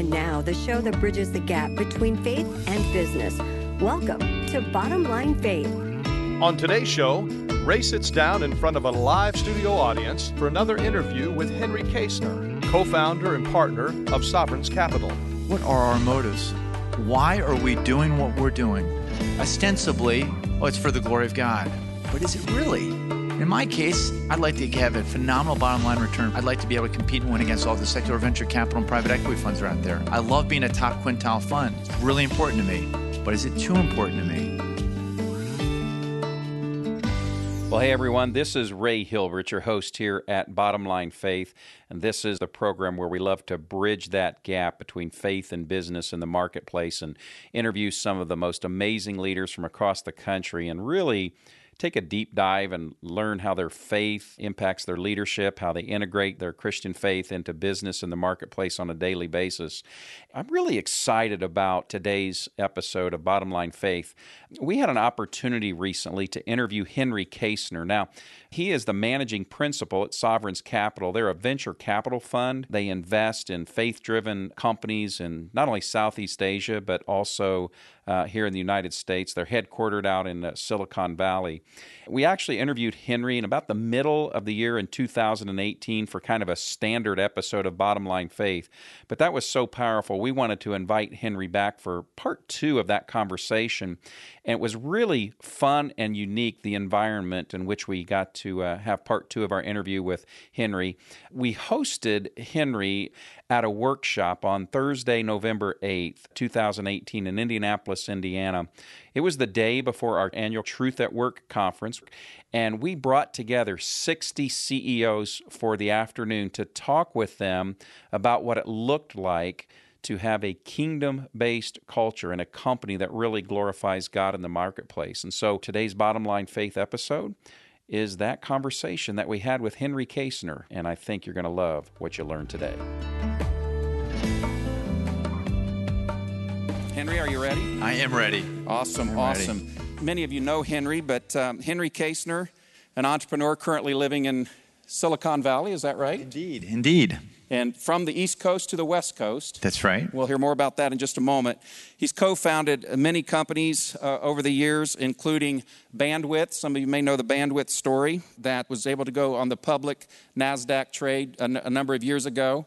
And now, the show that bridges the gap between faith and business. Welcome to Bottom Line Faith. On today's show, Ray sits down in front of a live studio audience for another interview with Henry Kaestner, co founder and partner of Sovereigns Capital. What are our motives? Why are we doing what we're doing? Ostensibly, oh, it's for the glory of God. But is it really? In my case, I'd like to have a phenomenal bottom line return. I'd like to be able to compete and win against all the secular venture capital and private equity funds are out there. I love being a top quintile fund. It's really important to me. But is it too important to me? Well, hey everyone, this is Ray Hilbert, your host here at Bottom Line Faith, and this is the program where we love to bridge that gap between faith and business in the marketplace and interview some of the most amazing leaders from across the country and really take a deep dive and learn how their faith impacts their leadership, how they integrate their Christian faith into business and the marketplace on a daily basis. I'm really excited about today's episode of Bottom Line Faith. We had an opportunity recently to interview Henry Kaestner. Now, he is the managing principal at Sovereigns Capital. They're a venture capital fund. They invest in faith driven companies in not only Southeast Asia, but also uh, here in the United States. They're headquartered out in uh, Silicon Valley. We actually interviewed Henry in about the middle of the year in 2018 for kind of a standard episode of Bottom Line Faith. But that was so powerful, we wanted to invite Henry back for part two of that conversation. And it was really fun and unique, the environment in which we got to uh, have part two of our interview with Henry. We hosted Henry at a workshop on Thursday, November 8th, 2018, in Indianapolis, Indiana. It was the day before our annual Truth at Work conference, and we brought together 60 CEOs for the afternoon to talk with them about what it looked like to have a kingdom based culture and a company that really glorifies God in the marketplace. And so today's bottom line faith episode is that conversation that we had with Henry Kaestner, and I think you're going to love what you learned today. Henry, are you ready? I am ready. Awesome, I'm awesome. ready. Many of you know Henry, but um, Henry Kaestner, an entrepreneur currently living in Silicon Valley, is that right? Indeed, indeed. And from the East Coast to the West Coast. That's right. We'll hear more about that in just a moment. He's co founded many companies uh, over the years, including Bandwidth. Some of you may know the Bandwidth story that was able to go on the public NASDAQ trade a, n- a number of years ago.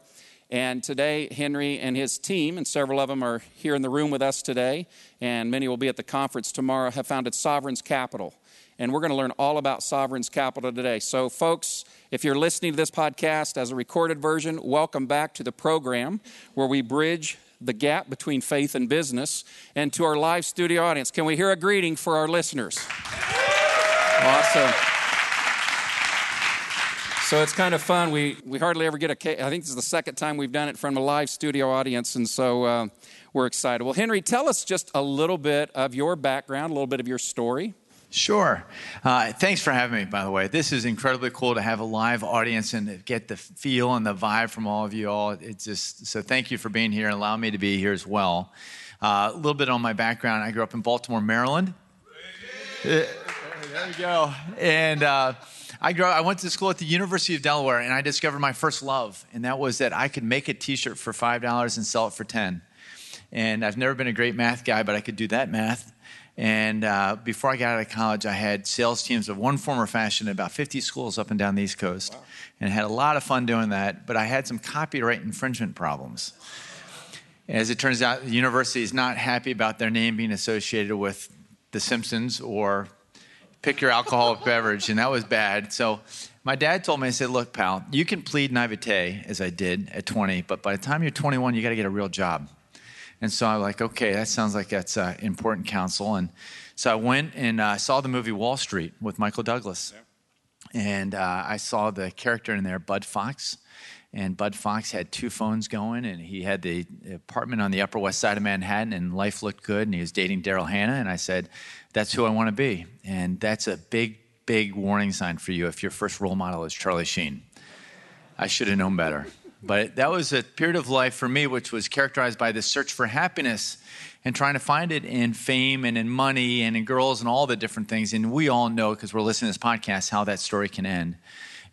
And today, Henry and his team, and several of them are here in the room with us today, and many will be at the conference tomorrow, have founded Sovereigns Capital. And we're going to learn all about Sovereigns Capital today. So, folks, if you're listening to this podcast as a recorded version, welcome back to the program where we bridge the gap between faith and business. And to our live studio audience, can we hear a greeting for our listeners? Awesome. So it's kind of fun. We, we hardly ever get a. I think this is the second time we've done it from a live studio audience, and so uh, we're excited. Well, Henry, tell us just a little bit of your background, a little bit of your story. Sure. Uh, thanks for having me, by the way. This is incredibly cool to have a live audience and get the feel and the vibe from all of you all. It's just so thank you for being here and allowing me to be here as well. Uh, a little bit on my background. I grew up in Baltimore, Maryland. Uh, there we go. And uh, I grew up, I went to school at the University of Delaware, and I discovered my first love, and that was that I could make a T-shirt for five dollars and sell it for ten. And I've never been a great math guy, but I could do that math. And uh, before I got out of college, I had sales teams of one form or fashion at about 50 schools up and down the East Coast, wow. and had a lot of fun doing that. But I had some copyright infringement problems. As it turns out, the university is not happy about their name being associated with The Simpsons or pick your alcoholic beverage, and that was bad. So my dad told me, I said, look, pal, you can plead naivete, as I did at 20, but by the time you're 21, you got to get a real job. And so I'm like, okay, that sounds like that's uh, important counsel. And so I went and uh, saw the movie Wall Street with Michael Douglas. Yeah. And uh, I saw the character in there, Bud Fox. And Bud Fox had two phones going, and he had the apartment on the Upper West Side of Manhattan, and life looked good, and he was dating Daryl Hannah. And I said, That's who I want to be. And that's a big, big warning sign for you if your first role model is Charlie Sheen. I should have known better. But that was a period of life for me which was characterized by this search for happiness and trying to find it in fame and in money and in girls and all the different things. And we all know, because we're listening to this podcast, how that story can end.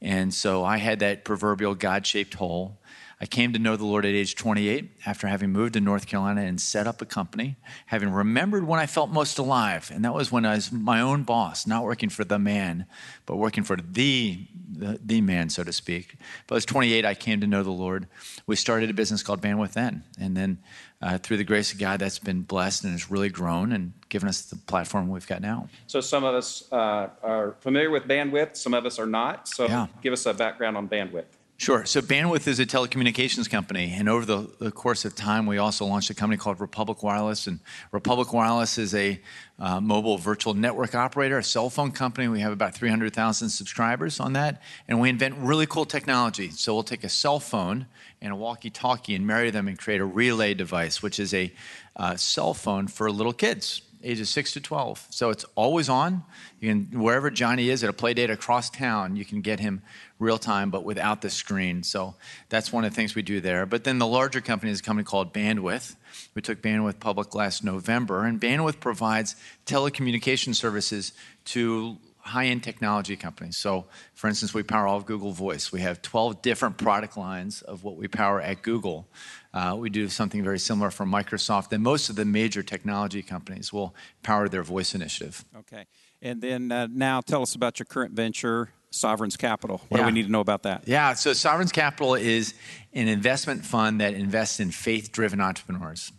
And so I had that proverbial God shaped hole. I came to know the Lord at age 28 after having moved to North Carolina and set up a company, having remembered when I felt most alive. And that was when I was my own boss, not working for the man, but working for the, the, the man, so to speak. But I was 28, I came to know the Lord. We started a business called Bandwidth then. And then uh, through the grace of God, that's been blessed and has really grown and given us the platform we've got now. So some of us uh, are familiar with Bandwidth, some of us are not. So Yeah. give us a background on Bandwidth. Sure. So Bandwidth is a telecommunications company, and over the, the course of time, we also launched a company called Republic Wireless. And Republic Wireless is a uh, mobile virtual network operator, a cell phone company. We have about 300,000 subscribers on that, and we invent really cool technology. So we'll take a cell phone and a walkie-talkie and marry them and create a relay device, which is a uh, cell phone for little kids ages 6 to 12. So it's always on. You can wherever Johnny is at a play date across town, you can get him real time but without the screen. So that's one of the things we do there. But then the larger company is a company called Bandwidth. We took Bandwidth public last November and Bandwidth provides telecommunication services to high-end technology companies. So, for instance, we power all of Google Voice. We have 12 different product lines of what we power at Google. Uh, we do something very similar for Microsoft, and most of the major technology companies will power their voice initiative. Okay. And then uh, now tell us about your current venture, Sovereign's Capital. What do we need to know about that? Yeah, so Sovereign's Capital is an investment fund that invests in faith driven entrepreneurs.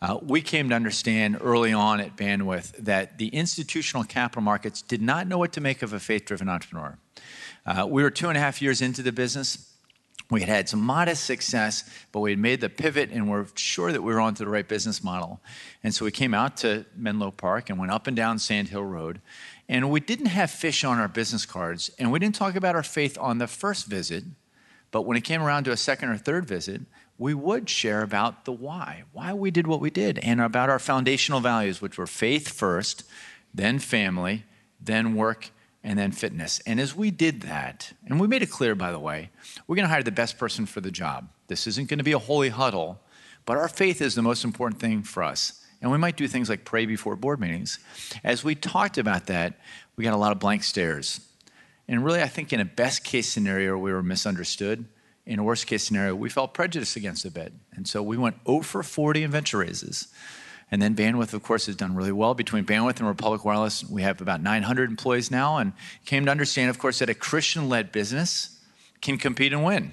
Uh, we came to understand early on at Bandwidth that the institutional capital markets did not know what to make of a faith driven entrepreneur. Uh, we were two and a half years into the business. We had had some modest success, but we had made the pivot and we're sure that we were onto the right business model. And so we came out to Menlo Park and went up and down Sand Hill Road. And we didn't have fish on our business cards, and we didn't talk about our faith on the first visit. But when it came around to a second or third visit, we would share about the why, why we did what we did, and about our foundational values, which were faith first, then family, then work, and then fitness. And as we did that, and we made it clear, by the way, we're going to hire the best person for the job. This isn't going to be a holy huddle, but our faith is the most important thing for us. And we might do things like pray before board meetings. As we talked about that, we got a lot of blank stares. And really, I think in a best case scenario, we were misunderstood. In a worst case scenario, we felt prejudiced against a bid. And so we went 0 for 40 in venture raises. And then Bandwidth, of course, has done really well. Between Bandwidth and Republic Wireless, we have about 900 employees now and came to understand, of course, that a Christian led business can compete and win.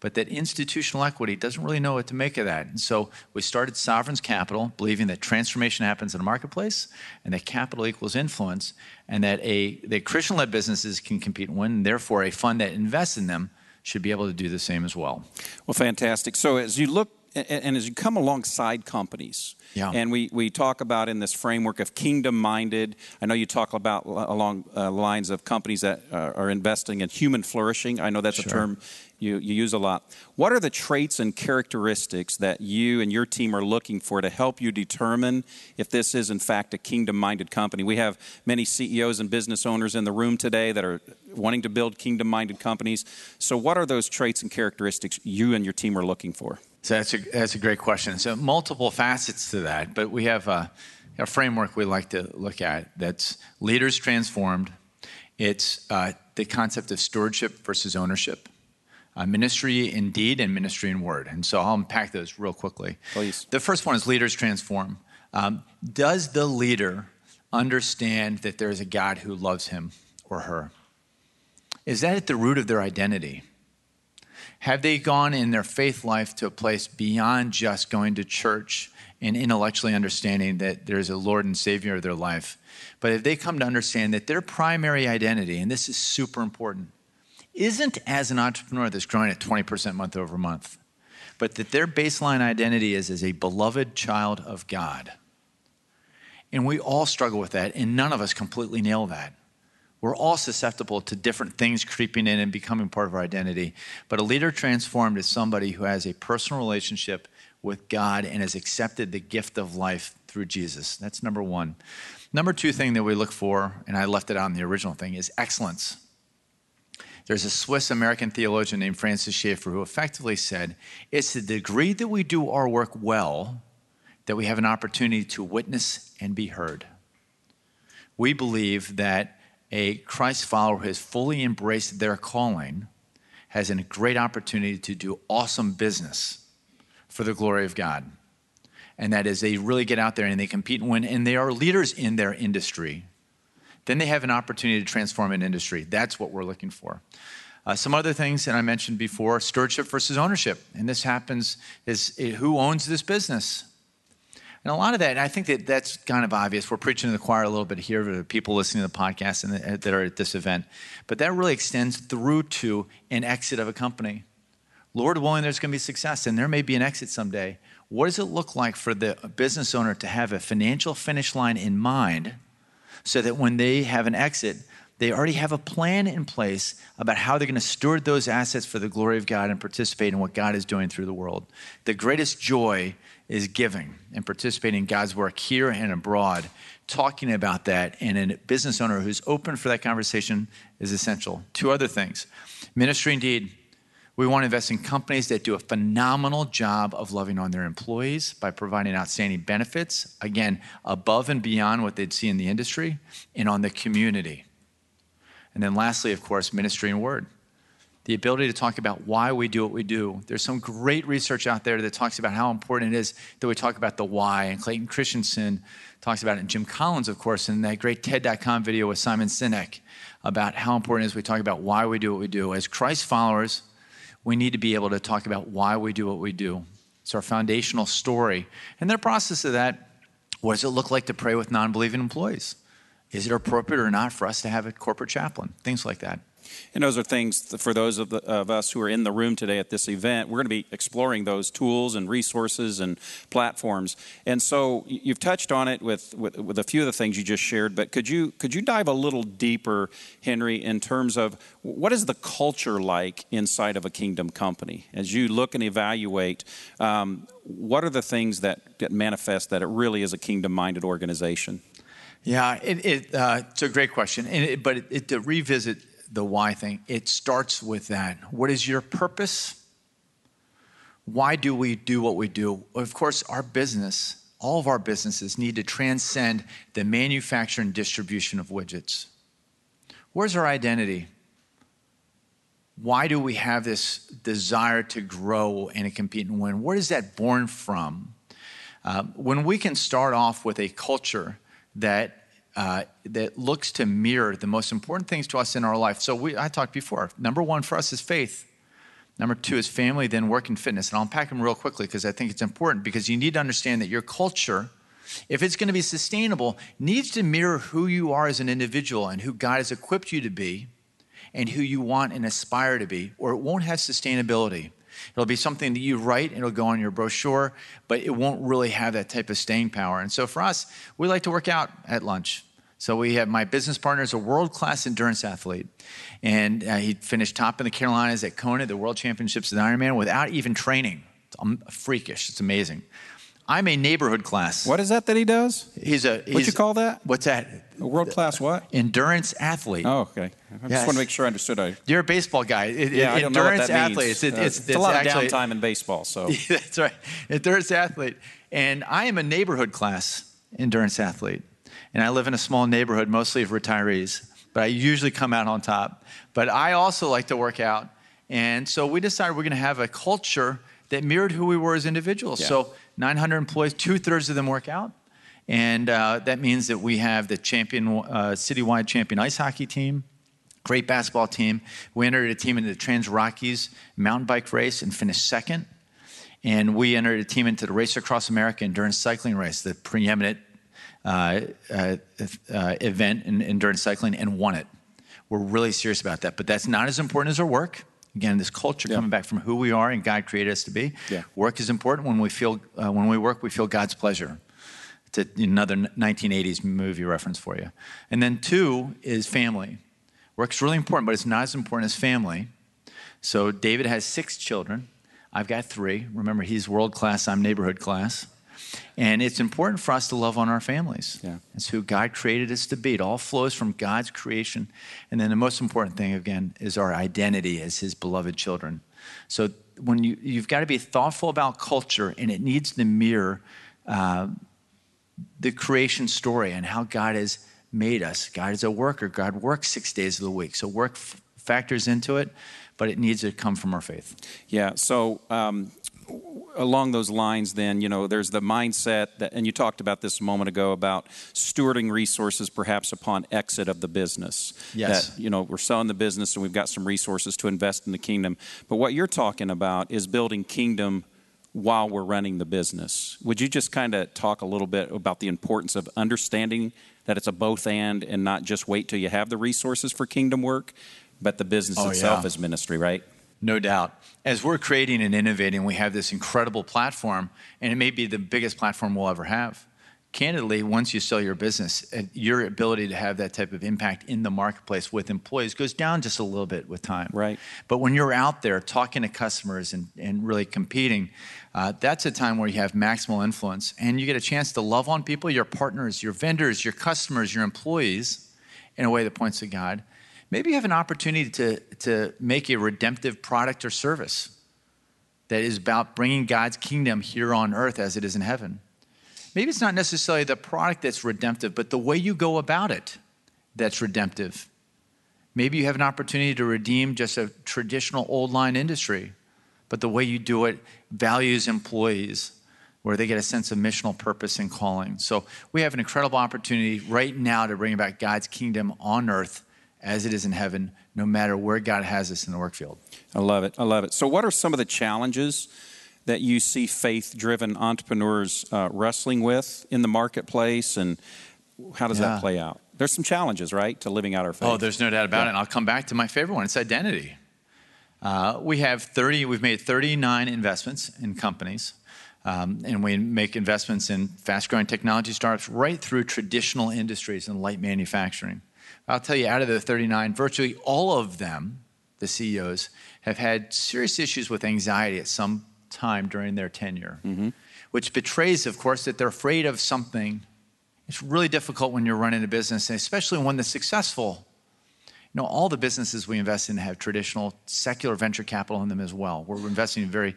But that institutional equity doesn't really know what to make of that. And so we started Sovereign's Capital, believing that transformation happens in a marketplace and that capital equals influence, and that a that Christian led businesses can compete and win, and therefore a fund that invests in them should be able to do the same as well. Well, fantastic. So as you look and, as you come alongside companies, Yeah. and we, we talk about in this framework of kingdom minded, I know you talk about along uh, lines of companies that uh, are investing in human flourishing. I know that's a term you, you use a lot. What are the traits and characteristics that you and your team are looking for to help you determine if this is, in fact, a kingdom minded company? We have many CEOs and business owners in the room today that are wanting to build kingdom minded companies. So, what are those traits and characteristics you and your team are looking for? So that's a, that's a great question. So multiple facets to that, but we have a, a framework we like to look at that's leaders transformed. It's uh, the concept of stewardship versus ownership, uh, ministry in deed and ministry in word. And so I'll unpack those real quickly. Please. The first one is leaders transform. Um, does the leader understand that there is a God who loves him or her? Is that at the root of their identity? Have they gone in their faith life to a place beyond just going to church and intellectually understanding that there's a Lord and Savior of their life? But have they come to understand that their primary identity, and this is super important, isn't as an entrepreneur that's growing at 20% month over month, but that their baseline identity is as a beloved child of God. And we all struggle with that, and none of us completely nail that. We're all susceptible to different things creeping in and becoming part of our identity. But a leader transformed is somebody who has a personal relationship with God and has accepted the gift of life through Jesus. That's number one. Number two thing that we look for, and I left it out in the original thing, is excellence. There's a Swiss American theologian named Francis Schaeffer who effectively said, It's the degree that we do our work well that we have an opportunity to witness and be heard. We believe that a Christ follower who has fully embraced their calling has a great opportunity to do awesome business for the glory of God. And that is, they really get out there and they compete and win, and they are leaders in their industry. Then they have an opportunity to transform an industry. That's what we're looking for. Uh, some other things that I mentioned before stewardship versus ownership. And this happens is who owns this business? And a lot of that, and I think that that's kind of obvious. We're preaching to the choir a little bit here to people listening to the podcast and uh, that are at this event. But that really extends through to an exit of a company. Lord willing, there's going to be success, and there may be an exit someday. What does it look like for the business owner to have a financial finish line in mind so that when they have an exit, they already have a plan in place about how they're going to steward those assets for the glory of God and participate in what God is doing through the world? The greatest joy is giving and participating in God's work here and abroad. Talking about that and a business owner who's open for that conversation is essential. Two other things ministry indeed. We want to invest in companies that do a phenomenal job of loving on their employees by providing outstanding benefits, again, above and beyond what they'd see in the industry, and on the community. And then, lastly, of course, ministry and word the ability to talk about why we do what we do. There's some great research out there that talks about how important it is that we talk about the why. And Clayton Christensen talks about it, and Jim Collins, of course, in that great TED.com video with Simon Sinek about how important it is we talk about why we do what we do. As Christ followers, we need to be able to talk about why we do what we do. It's our foundational story. And the process of that, what does it look like to pray with non believing employees? Is it appropriate or not for us to have a corporate chaplain? Things like that. And those are things for those of, the, of, us who are in the room today at this event. We're going to be exploring those tools and resources and platforms. And so you've touched on it with, with, with, a few of the things you just shared, but could you, could you dive a little deeper, Henry, in terms of what is the culture like inside of a kingdom company? As you look and evaluate, um, what are the things that, that manifest that it really is a kingdom minded organization? Yeah, it, it, uh, it's a great question. It, but it, to revisit the why thing, it starts with that. What is your purpose? Why do we do what we do? Of course, our business, all of our businesses need to transcend the manufacture and distribution of widgets. Where's our identity? Why do we have this desire to grow and to compete and win? Where is that born from? Uh, when we can start off with a culture that uh, that looks to mirror the most important things to us in our life. So we, I talked before. Number one for us is faith. Number two is family, then work and fitness. And I'll unpack them real quickly because I think it's important because you need to understand that your culture, if it's going to be sustainable, needs to mirror who you are as an individual and who God has equipped you to be and who you want and aspire to be, or it won't have sustainability. It'll be something that you write, it'll go on your brochure, but it won't really have that type of staying power. And so for us, we like to work out at lunch. So we have my business partner is a world-class endurance athlete, and uh, he finished top in the Carolinas at Kona, the World Championships of Ironman, without even training. It's freakish. It's amazing. I'm a neighborhood class. What is that that he does? He's a. What you call that? What's that? A world class what? Endurance athlete. Oh, okay. I yes. just want to make sure I understood. I... You're a baseball guy. It, yeah, I don't know what that athlete. Means. It's, uh, it's, it's, it's, a lot actually, of downtime in baseball. So that's right. Endurance athlete, and I am a neighborhood class endurance athlete, and I live in a small neighborhood, mostly of retirees. But I usually come out on top. But I also like to work out, and so we decided we're going to have a culture that mirrored who we were as individuals. Yeah. So 900 employees, two thirds of them work out. And uh, that means that we have the champion, uh, citywide champion ice hockey team, great basketball team. We entered a team into the Trans Rockies mountain bike race and finished second. And we entered a team into the Race Across America endurance cycling race, the preeminent uh, uh, uh event in endurance cycling, and won it. We're really serious about that. But that's not as important as our work. Again, this culture yeah. coming back from who we are and God created us to be. Yeah. Work is important. When we feel, uh, when we work, we feel God's pleasure. It's another 1980s movie reference for you. And then two is family. Work's really important, but it's not as important as family. So David has six children. I've got three. Remember, he's world class. I'm neighborhood class. And it's important for us to love on our families. Yeah. It's who God created us to be. It all flows from God's creation. And then the most important thing, again, is our identity as His beloved children. So when you, you've got to be thoughtful about culture, and it needs to mirror uh, the creation story and how God has made us. God is a worker. God works six days of the week. So work f- factors into it. but it needs to come from our faith. Yeah. So um, along those lines, then you know, there's the mindset that, and you talked about this a moment ago about stewarding resources, perhaps upon exit of the business. Yes. That you know, we're selling the business, and we've got some resources to invest in the kingdom. But what you're talking about is building kingdom while we're running the business. Would you just kind of talk a little bit about the importance of understanding that it's a both and and not just wait till you have the resources for kingdom work, but the business Oh, itself yeah. is ministry, right? No doubt. As we're creating and innovating, we have this incredible platform, and it may be the biggest platform we'll ever have. Candidly, once you sell your business, uh, your ability to have that type of impact in the marketplace with employees goes down just a little bit with time. Right. But when you're out there talking to customers and, and really competing, uh, that's a time where you have maximal influence and you get a chance to love on people, your partners, your vendors, your customers, your employees in a way that points to God. Maybe you have an opportunity to, to make a redemptive product or service that is about bringing God's kingdom here on earth as it is in heaven. Maybe it's not necessarily the product that's redemptive, but the way you go about it that's redemptive. Maybe you have an opportunity to redeem just a traditional old line industry, but the way you do it values employees where they get a sense of missional purpose and calling. So we have an incredible opportunity right now to bring about God's kingdom on earth as it is in heaven, no matter where God has us in the work field. I love it. I love it. So, what are some of the challenges that you see faith driven entrepreneurs uh, wrestling with in the marketplace, and how does Yeah. that play out? There's some challenges, right, to living out our faith. Oh, there's no doubt about it. And I'll come back to my favorite one. It's identity. Uh, we have 30. We've made 39 investments in companies, um, and we make investments in fast-growing technology startups right through traditional industries and light manufacturing. I'll tell you, out of the 39, virtually all of them, the CEOs, have had serious issues with anxiety at some time during their tenure, mm-hmm. which betrays, of course, that they're afraid of something. It's really difficult when you're running a business, and especially one that's successful. You know, all the businesses we invest in have traditional secular venture capital in them as well. We're investing in very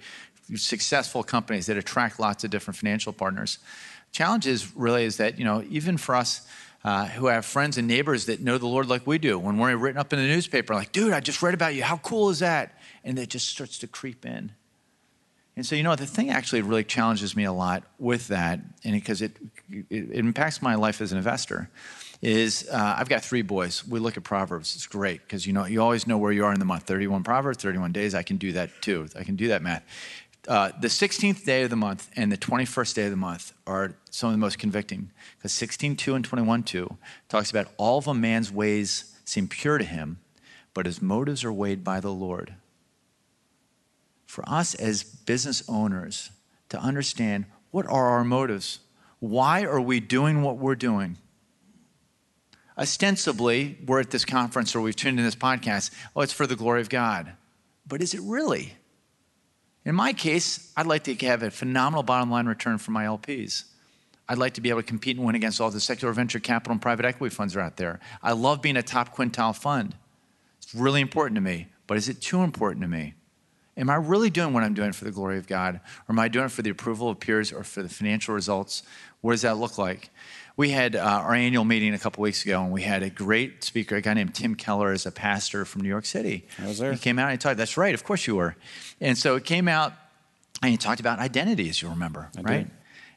successful companies that attract lots of different financial partners. Challenge is really is that, you know, even for us uh, who have friends and neighbors that know the Lord like we do, when we're written up in the newspaper, like, dude, I just read about you. How cool is that? And it just starts to creep in. And so, you know, the thing actually really challenges me a lot with that, and because it, it, it impacts my life as an investor, is uh, I've got three boys. We look at Proverbs. It's great because you know you always know where you are in the month. 31 Proverbs, 31 days. I can do that too. I can do that math. Uh, the 16th day of the month and the 21st day of the month are some of the most convicting because 16.2 and 21.2 talks about all of a man's ways seem pure to him, but his motives are weighed by the Lord for us as business owners to understand what are our motives? Why are we doing what we're doing? Ostensibly, we're at this conference or we've tuned in this podcast. Oh, it's for the glory of God. But is it really? In my case, I'd like to have a phenomenal bottom line return for my LPs. I'd like to be able to compete and win against all the secular venture capital and private equity funds that are out there. I love being a top quintile fund. It's really important to me. But is it too important to me? Am I really doing what I'm doing for the glory of God? Or am I doing it for the approval of peers or for the financial results? What does that look like? We had uh, our annual meeting a couple weeks ago, and we had a great speaker, a guy named Tim Keller, as a pastor from New York City. I was there. He came out and he talked. That's right, of course you were. And so it came out, and he talked about identity, as you remember, I right? did.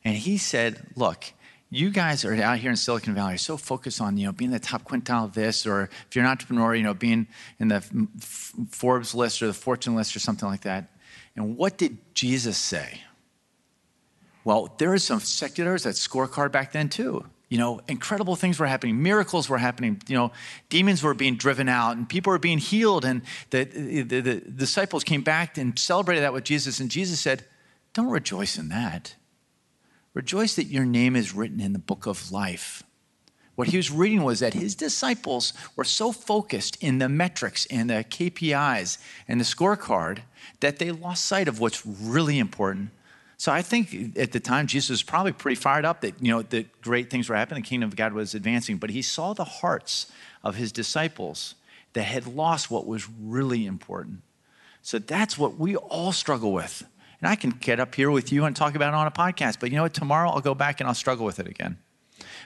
And he said, "Look, you guys are out here in Silicon Valley, so focused on you know being the top quintile of this, or if you're an entrepreneur, you know being in the Forbes list or the Fortune list or something like that. And what did Jesus say? Well, there is some seculars that scorecard back then too. You know, incredible things were happening, miracles were happening. You know, demons were being driven out, and people were being healed. And the, the, the, the disciples came back and celebrated that with Jesus. And Jesus said, "Don't rejoice in that. Rejoice that your name is written in the book of life." What he was reading was that his disciples were so focused in the metrics and the KPIs and the scorecard that they lost sight of what's really important. So I think at the time Jesus was probably pretty fired up that you know that great things were happening, the kingdom of God was advancing, but he saw the hearts of his disciples that had lost what was really important. So that's what we all struggle with. And I can get up here with you and talk about it on a podcast, but you know what? Tomorrow I'll go back and I'll struggle with it again.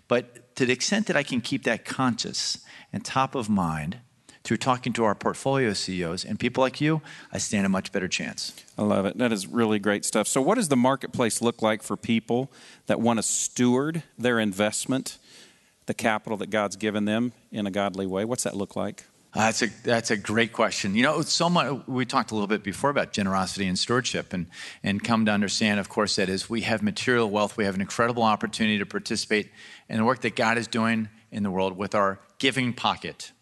But to the extent that I can keep that conscious and top of mind through talking to our portfolio CEOs and people like you, I stand a much better chance. I love it. That is really great stuff. So, what does the marketplace look like for people that want to steward their investment, the capital that God's given them in a godly way? What's that look like? Uh, that's a that's a great question. You know, so much, we talked a little bit before about generosity and stewardship, and and come to understand, of course, that is we have material wealth. We have an incredible opportunity to participate in the work that God is doing in the world with our giving pocket.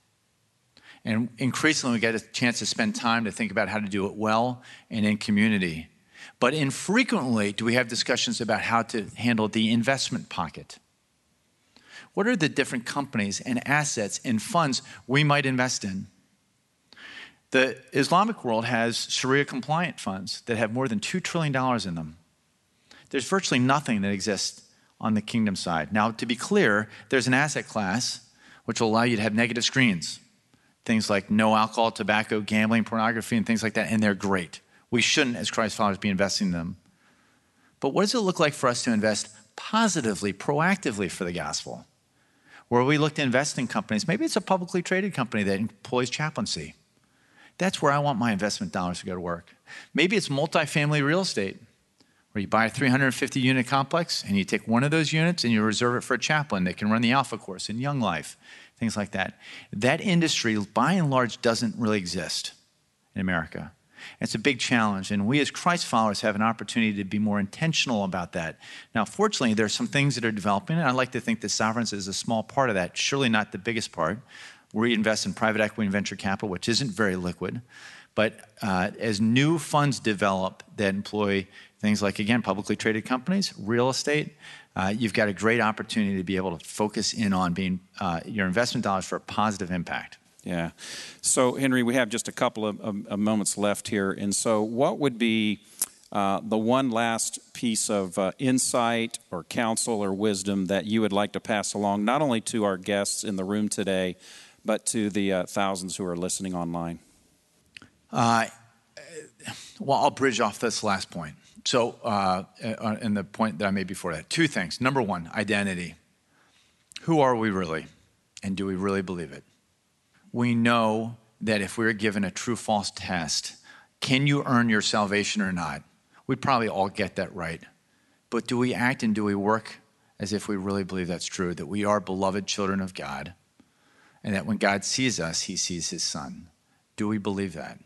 And increasingly, we get a chance to spend time to think about how to do it well and in community. But infrequently do we have discussions about how to handle the investment pocket. What are the different companies and assets and funds we might invest in? The Islamic world has Sharia compliant funds that have more than $2 trillion in them. There's virtually nothing that exists on the kingdom side. Now, to be clear, there's an asset class which will allow you to have negative screens things like no alcohol, tobacco, gambling, pornography, and things like that, and they're great. We shouldn't, as Christ followers, be investing in them. But what does it look like for us to invest positively, proactively for the gospel? Where we look to invest in companies, maybe it's a publicly traded company that employs chaplaincy. That's where I want my investment dollars to go to work. Maybe it's multifamily real estate, where you buy a 350 unit complex and you take one of those units and you reserve it for a chaplain that can run the Alpha course in Young Life things like that. That industry, by and large, doesn't really exist in America. It's a big challenge, and we as Christ followers have an opportunity to be more intentional about that. Now, fortunately, there are some things that are developing, and I like to think that sovereigns is a small part of that, surely not the biggest part. We invest in private equity and venture capital, which isn't very liquid. But uh, as new funds develop that employ things like, again, publicly traded companies, real estate, uh, you've got a great opportunity to be able to focus in on being uh, your investment dollars for a positive impact. Yeah. So, Henry, we have just a couple of, of, of moments left here. And so, what would be uh, the one last piece of uh, insight or counsel or wisdom that you would like to pass along, not only to our guests in the room today, but to the uh, thousands who are listening online? Uh, well, I'll bridge off this last point. So, uh, uh, in the point that I made before that, two things. Number one, identity. Who are we really? And do we really believe it? We know that if we were given a true false test, can you earn your salvation or not? We'd probably all get that right. But do we act and do we work as if we really believe that's true, that we are beloved children of God, and that when God sees us, he sees his son? Do we believe that?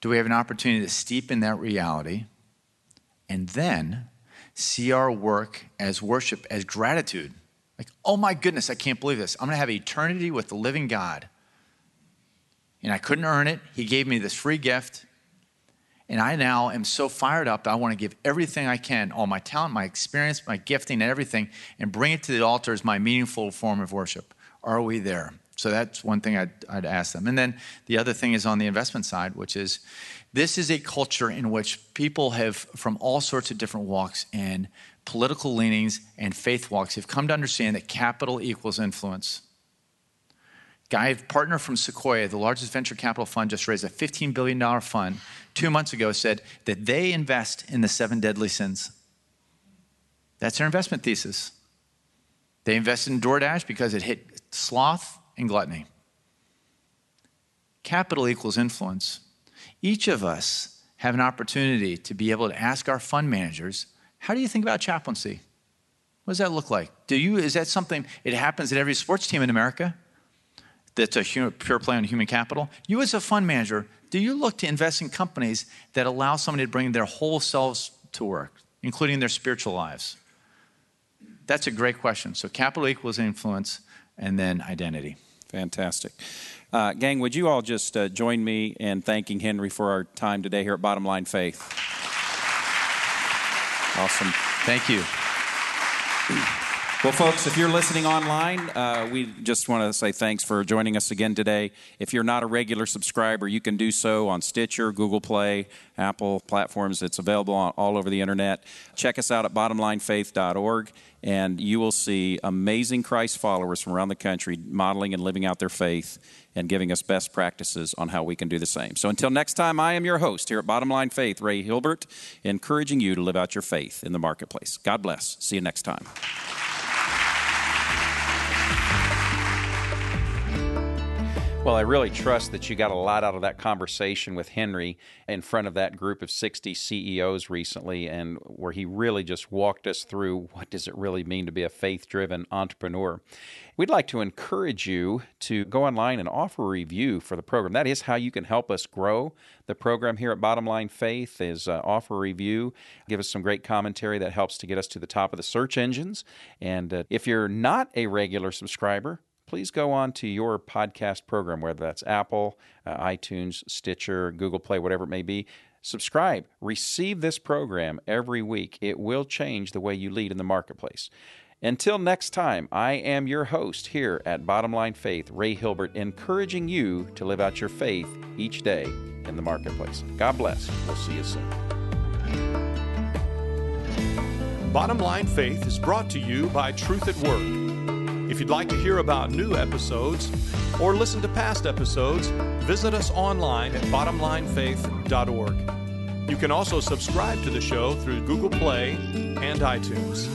Do we have an opportunity to steep in that reality? And then see our work as worship, as gratitude. Like, oh my goodness, I can't believe this. I'm going to have eternity with the living God. And I couldn't earn it. He gave me this free gift. And I now am so fired up. That I want to give everything I can, all my talent, my experience, my gifting, and everything, and bring it to the altar as my meaningful form of worship. Are we there? So that's one thing I'd, I'd ask them. And then the other thing is on the investment side, which is this is a culture in which people have, from all sorts of different walks and political leanings and faith walks, have come to understand that capital equals influence. Guy, partner from Sequoia, the largest venture capital fund, just raised a $15 billion fund two months ago, said that they invest in the seven deadly sins. That's their investment thesis. They invested in DoorDash because it hit sloth and gluttony. Capital equals influence. Each of us have an opportunity to be able to ask our fund managers, how do you think about chaplaincy? What does that look like? Do you, is that something, it happens at every sports team in America that's a pure play on human capital? You as a fund manager, do you look to invest in companies that allow somebody to bring their whole selves to work, including their spiritual lives? That's a great question. So capital equals influence and then identity. Fantastic. Uh, gang, would you all just uh, join me in thanking Henry for our time today here at Bottom Line Faith? Awesome. Thank you. Well, folks, if you're listening online, uh, we just want to say thanks for joining us again today. If you're not a regular subscriber, you can do so on Stitcher, Google Play, Apple platforms. It's available all over the internet. Check us out at bottomlinefaith.org, and you will see amazing Christ followers from around the country modeling and living out their faith and giving us best practices on how we can do the same. So until next time, I am your host here at Bottom Line Faith, Ray Hilbert, encouraging you to live out your faith in the marketplace. God bless. See you next time. Well, I really trust that you got a lot out of that conversation with Henry in front of that group of 60 CEOs recently, and where he really just walked us through what does it really mean to be a faith driven entrepreneur. We'd like to encourage you to go online and offer a review for the program. That is how you can help us grow the program here at Bottom Line Faith is uh, offer a review, give us some great commentary that helps to get us to the top of the search engines. And uh, if you're not a regular subscriber, please go on to your podcast program, whether that's Apple, uh, iTunes, Stitcher, Google Play, whatever it may be. Subscribe, receive this program every week. It will change the way you lead in the marketplace. Until next time, I am your host here at Bottom Line Faith, Ray Hilbert, encouraging you to live out your faith each day in the marketplace. God bless. We'll see you soon. Bottom Line Faith is brought to you by Truth at Work. If you'd like to hear about new episodes or listen to past episodes, visit us online at bottomlinefaith.org. You can also subscribe to the show through Google Play and iTunes.